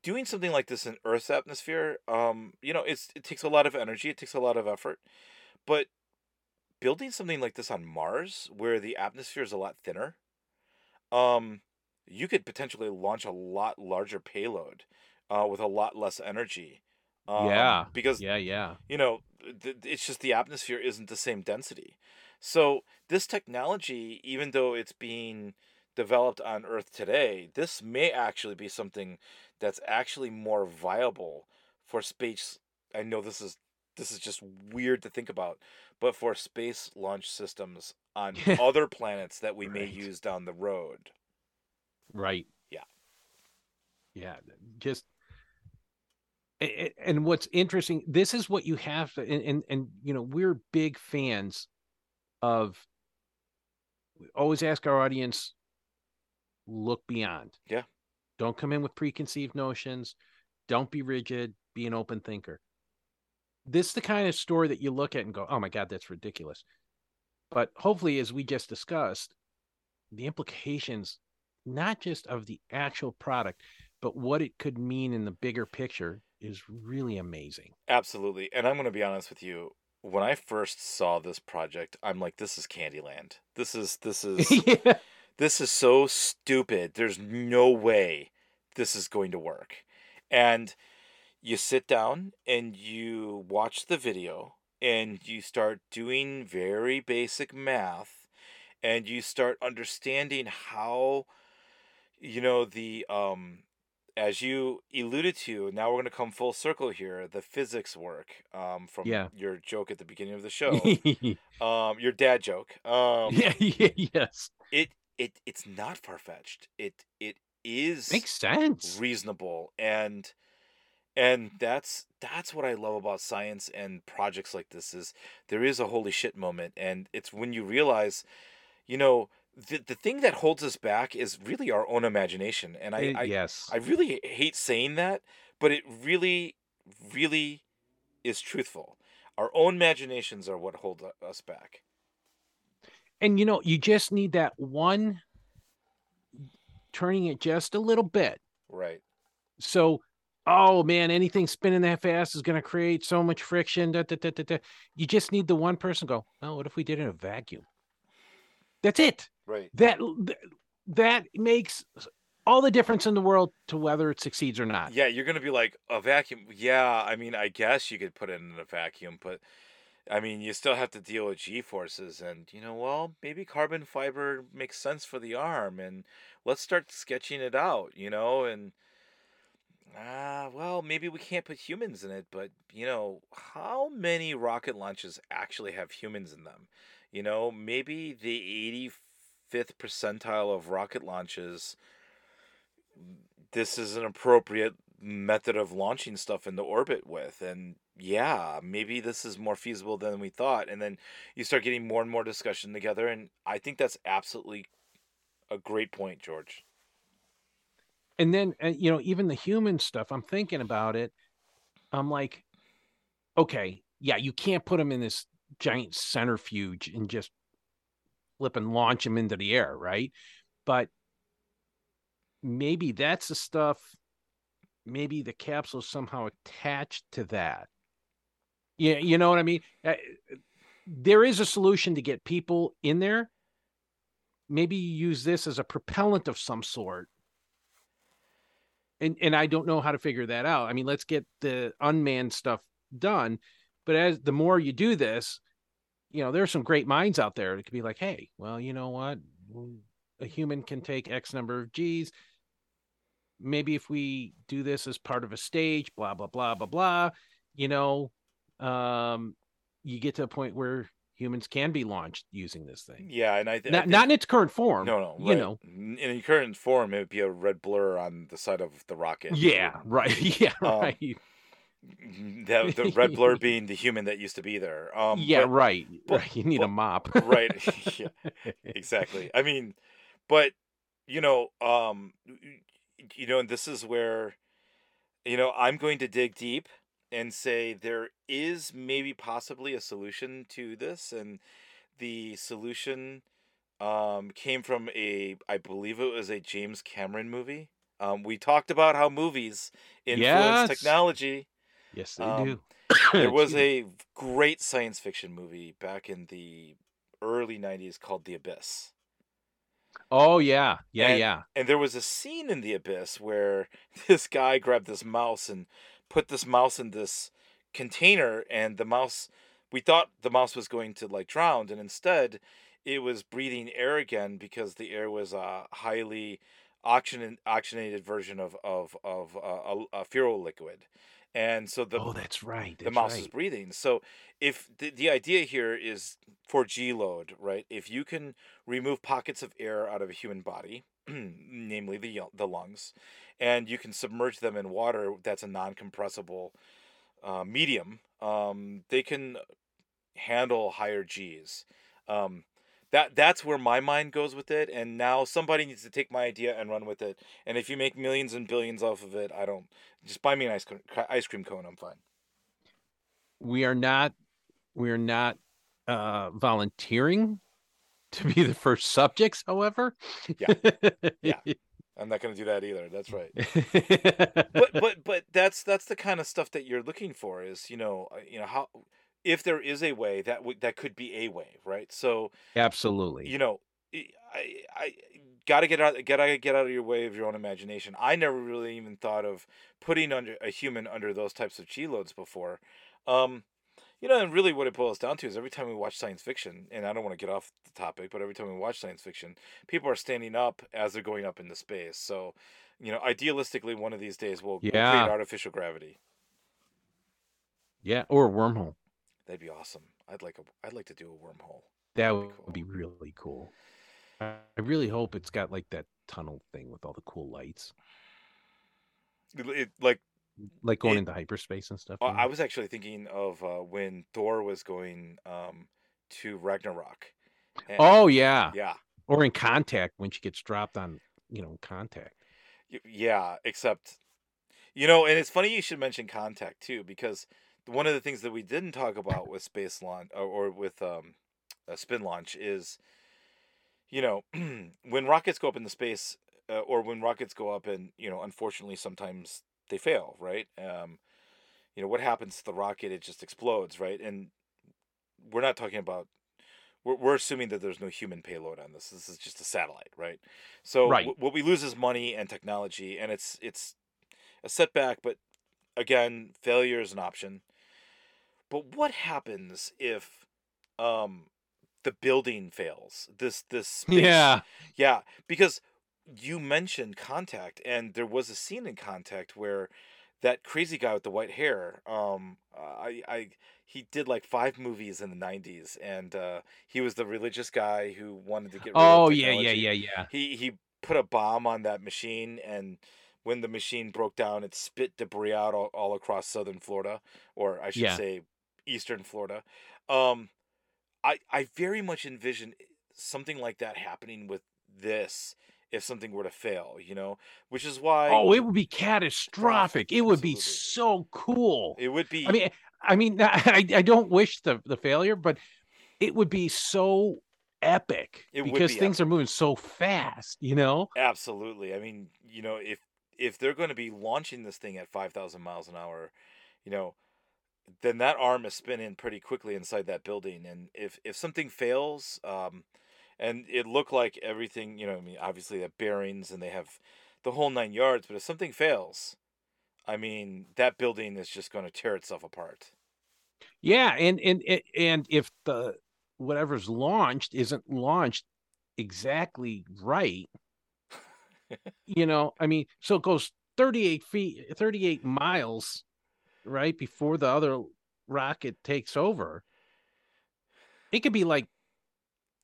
doing something like this in Earth's atmosphere, um, you know, it's it takes a lot of energy, it takes a lot of effort, but building something like this on Mars, where the atmosphere is a lot thinner, um, you could potentially launch a lot larger payload, uh, with a lot less energy. Um, Yeah, because Yeah, yeah. you know, th- it's just the atmosphere isn't the same density. So this technology, even though it's being developed on Earth today, this may actually be something that's actually more viable for space. I know this is this is just weird to think about, but for space launch systems on other planets that we may use down the road. Right. Yeah. Yeah. Just and what's interesting, this is what you have to, and, and and you know, we're big fans of we always ask our audience, look beyond. Yeah. Don't come in with preconceived notions. Don't be rigid. Be an open thinker. This is the kind of story that you look at and go, oh my God, that's ridiculous. But hopefully, as we just discussed, the implications, not just of the actual product, but what it could mean in the bigger picture is really amazing. Absolutely. And I'm going to be honest with you. When I first saw this project, I'm like, this is Candyland. This is this is yeah. This is so stupid. There's no way this is going to work. And you sit down and you watch the video and you start doing very basic math and you start understanding how you know the um as you alluded to now we're going to come full circle here the physics work um from Yeah. your joke at the beginning of the show um your dad joke um yeah, yeah, yes. it it it's not far fetched. It it is Makes sense. reasonable and and that's that's what I love about science and projects like this is there is a holy shit moment and it's when you realize, you know, the the thing that holds us back is really our own imagination. And I Eh, I, yes. I really hate saying that, but it really really is truthful. Our own imaginations are what hold us back. And you know, you just need that one turning it just a little bit. Right. So, oh man, anything spinning that fast is going to create so much friction. Da, da, da, da, da. You just need the one person go, oh, what if we did it in a vacuum? That's it. Right. That that makes all the difference in the world to whether it succeeds or not. Yeah, you're gonna be like a vacuum. Yeah, I mean, I guess you could put it in a vacuum, but I mean, you still have to deal with G forces, and you know, well, maybe carbon fiber makes sense for the arm, and let's start sketching it out, you know, and Ah, well, maybe we can't put humans in it, but you know, how many rocket launches actually have humans in them? You know, maybe the 85th percentile of rocket launches, this is an appropriate method of launching stuff into orbit with. And yeah, maybe this is more feasible than we thought. And then you start getting more and more discussion together. And I think that's absolutely a great point, George. And then, uh, you know, even the human stuff, I'm thinking about it. I'm like, okay, yeah, you can't put them in this giant centrifuge and just flip and launch them into the air, right? But maybe that's the stuff maybe the capsule somehow attached to that. Yeah, you know what I mean? Uh, there is a solution to get people in there. Maybe you use this as a propellant of some sort. And and I don't know how to figure that out. I mean, let's get the unmanned stuff done, but as the more you do this, you know, there's some great minds out there that could be like, hey, well, you know what? A human can take X number of G's maybe if we do this as part of a stage, blah blah blah blah blah, you know, um, you get to a point where humans can be launched using this thing. Yeah, and I, th- not, I think, not in its current form. no, no, you know. in its current form, it would be a red blur on the side of the rocket. Yeah, right. Yeah, Um, right. the, the red blur being the human that used to be there. Um, yeah, but- right. but- right. You need a mop. right. yeah, exactly. I mean, but you know, um, you know, and this is where, you know, I'm going to dig deep and say there is maybe possibly a solution to this, and the solution um, came from a, I believe it was a James Cameron movie. Um, we talked about how movies influence Yes. technology. Yes, they Um, do. There was a great science fiction movie back in the early 90s called The Abyss. Oh yeah, yeah, and- yeah. And there was a scene in The Abyss where this guy grabbed this mouse and put this mouse in this container and the mouse we thought the mouse was going to like drown and instead it was breathing air again because the air was a highly oxygen oxygenated version of of of uh, a, a fuel liquid. And so the oh, that's right. the mouse right. is breathing. So if the, the idea here is for G load, right? If you can remove pockets of air out of a human body, namely the the lungs, and you can submerge them in water that's a non-compressible uh, medium, um, they can handle higher G's. Um, that that's where my mind goes with it, and now somebody needs to take my idea and run with it. And if you make millions and billions off of it, I don't just buy me an ice cream, ice cream cone. I'm fine. we are not we are not uh volunteering to be the first subjects however Yeah. Yeah. I'm not going to do that either. That's right. but But but but that's that's the kind of stuff that you're looking for is you know uh, you know how if there is a way that would that could be a way right so absolutely you know I I, I got to get out get out get out of your way of your own imagination. I never really even thought of putting under a human under those types of G loads before. Um, you know, and really what it boils down to is every time we watch science fiction, and I don't want to get off the topic, but every time we watch science fiction, people are standing up as they're going up into space. So, you know, idealistically, one of these days we'll, we'll create artificial gravity. yeah or a wormhole That'd be awesome. I'd like a I'd like to do a wormhole. that would be cool. be really cool i really hope it's got like that tunnel thing with all the cool lights It, it- like like going It- into hyperspace and stuff Uh. I was actually thinking of uh, when Thor was going um, to Ragnarok. And- oh yeah yeah, or in contact when she gets dropped on you know contact yeah. Except, you know, and it's funny you should mention Contact too, because one of the things that we didn't talk about with space launch or, or with um, a spin launch is, you know, when rockets go up in the space, uh, or when rockets go up, and you know, unfortunately, sometimes they fail, right? Um, you know, what happens to the rocket? It just explodes, right? And we're not talking about. We're, we're assuming that there's no human payload on this. This is just a satellite, right? So Right. wh- what we lose is money and technology, and it's it's a setback. But again, failure is an option. But what happens if um, the building fails? This this space- yeah yeah, because you mentioned Contact, and there was a scene in Contact where that crazy guy with the white hair, um, I, I, he did like five movies in the '90s, and uh, he was the religious guy who wanted to get. Rid Oh of yeah, yeah, yeah, yeah. He he put a bomb on that machine, and when the machine broke down, it spit debris out all, all across southern Florida, or I should Yeah. say, eastern Florida. Um, I I very much envision something like that happening with this if something were to fail, you know, which is why Oh, it would be catastrophic. It would be so cool. it would be. I mean, I mean, I, I don't wish the the failure, but it would be so epic It would because be things are moving so fast. You know? Absolutely. I mean, you know, if if they're going to be launching this thing at 5,000 miles an hour, you know, then that arm is spinning pretty quickly inside that building and if if something fails um and it looked like everything, you know, I mean, obviously they have bearings and they have the whole 9 yards, but if something fails, I mean, that building is just going to tear itself apart. Yeah, and and and- and if the whatever's launched isn't launched exactly right, you know, I mean, so it goes 38 feet, 38 miles, right before the other rocket takes over. It could be like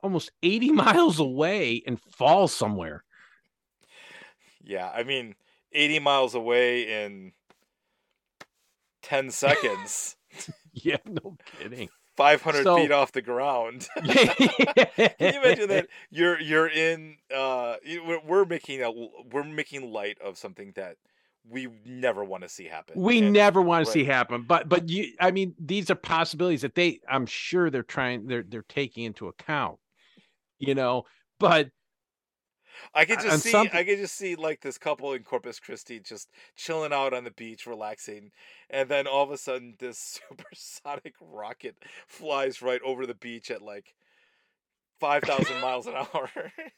almost 80 miles away and fall somewhere. Yeah, I mean, 80 miles away in 10 seconds. Yeah, no kidding. 500 So- feet off the ground. Can you imagine that you're you're in uh we're making a we're making light of something that we never want to see happen. We And- never want to see happen, but but you, I mean, these are possibilities that they, I'm sure they're trying, they're they're taking into account, you know. But I could just see something- I could just see like this couple in Corpus Christi just chilling out on the beach relaxing and then all of a sudden this supersonic rocket flies right over the beach at like 5000 miles an hour.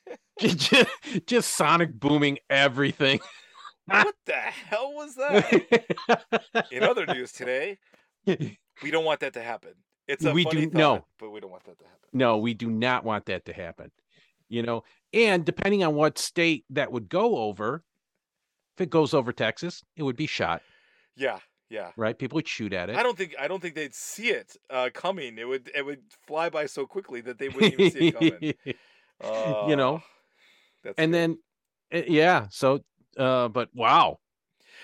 just, just sonic booming everything. what the hell was that? In other news today, we don't want that to happen. It's a We do- thought, no. but we don't want that to happen. no, we do not want that to happen, you know. And depending on what state that would go over, if it goes over Texas, it would be shot, Yeah, yeah. right? People would shoot at it. I don't think I don't think they'd see it uh, coming. It would it would fly by so quickly that they wouldn't even see it coming. You know, Uh, that's and good. then uh, yeah so uh but wow.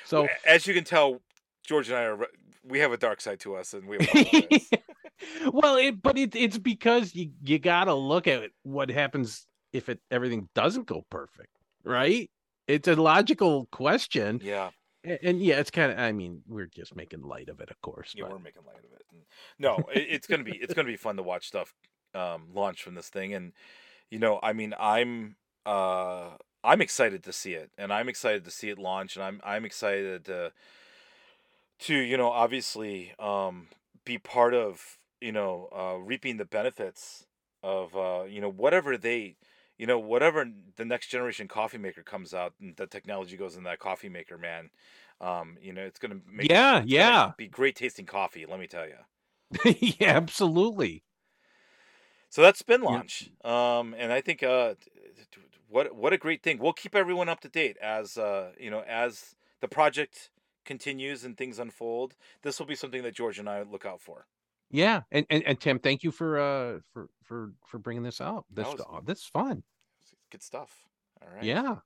So as you can tell, George and I are we have a dark side to us, and we well it but it, it's because you you gotta look at what happens if it everything doesn't go perfect right? It's a logical question. Yeah, and, yeah it's kind of i mean we're just making light of it of course yeah, but- we're making light of it. And no, it, it's gonna be it's gonna be fun to watch stuff um, launch from this thing, and you know, I mean, I'm uh, I'm excited to see it, and I'm excited to see it launch, and I'm I'm excited to to you know obviously um, be part of you know uh, reaping the benefits of uh, you know whatever they you know whatever the next generation coffee maker comes out and the technology goes in that coffee maker man um you know it's gonna make yeah yeah. be great tasting coffee let me tell you yeah absolutely. So that's spin Yeah. launch um and i think uh what what a great thing. We'll keep everyone up to date as uh you know as the project continues and things unfold. This will be something that george and i look out for. Yeah and, and and tim thank you for uh for for for bringing this out. This was- this is fun. Good stuff. All right. Yeah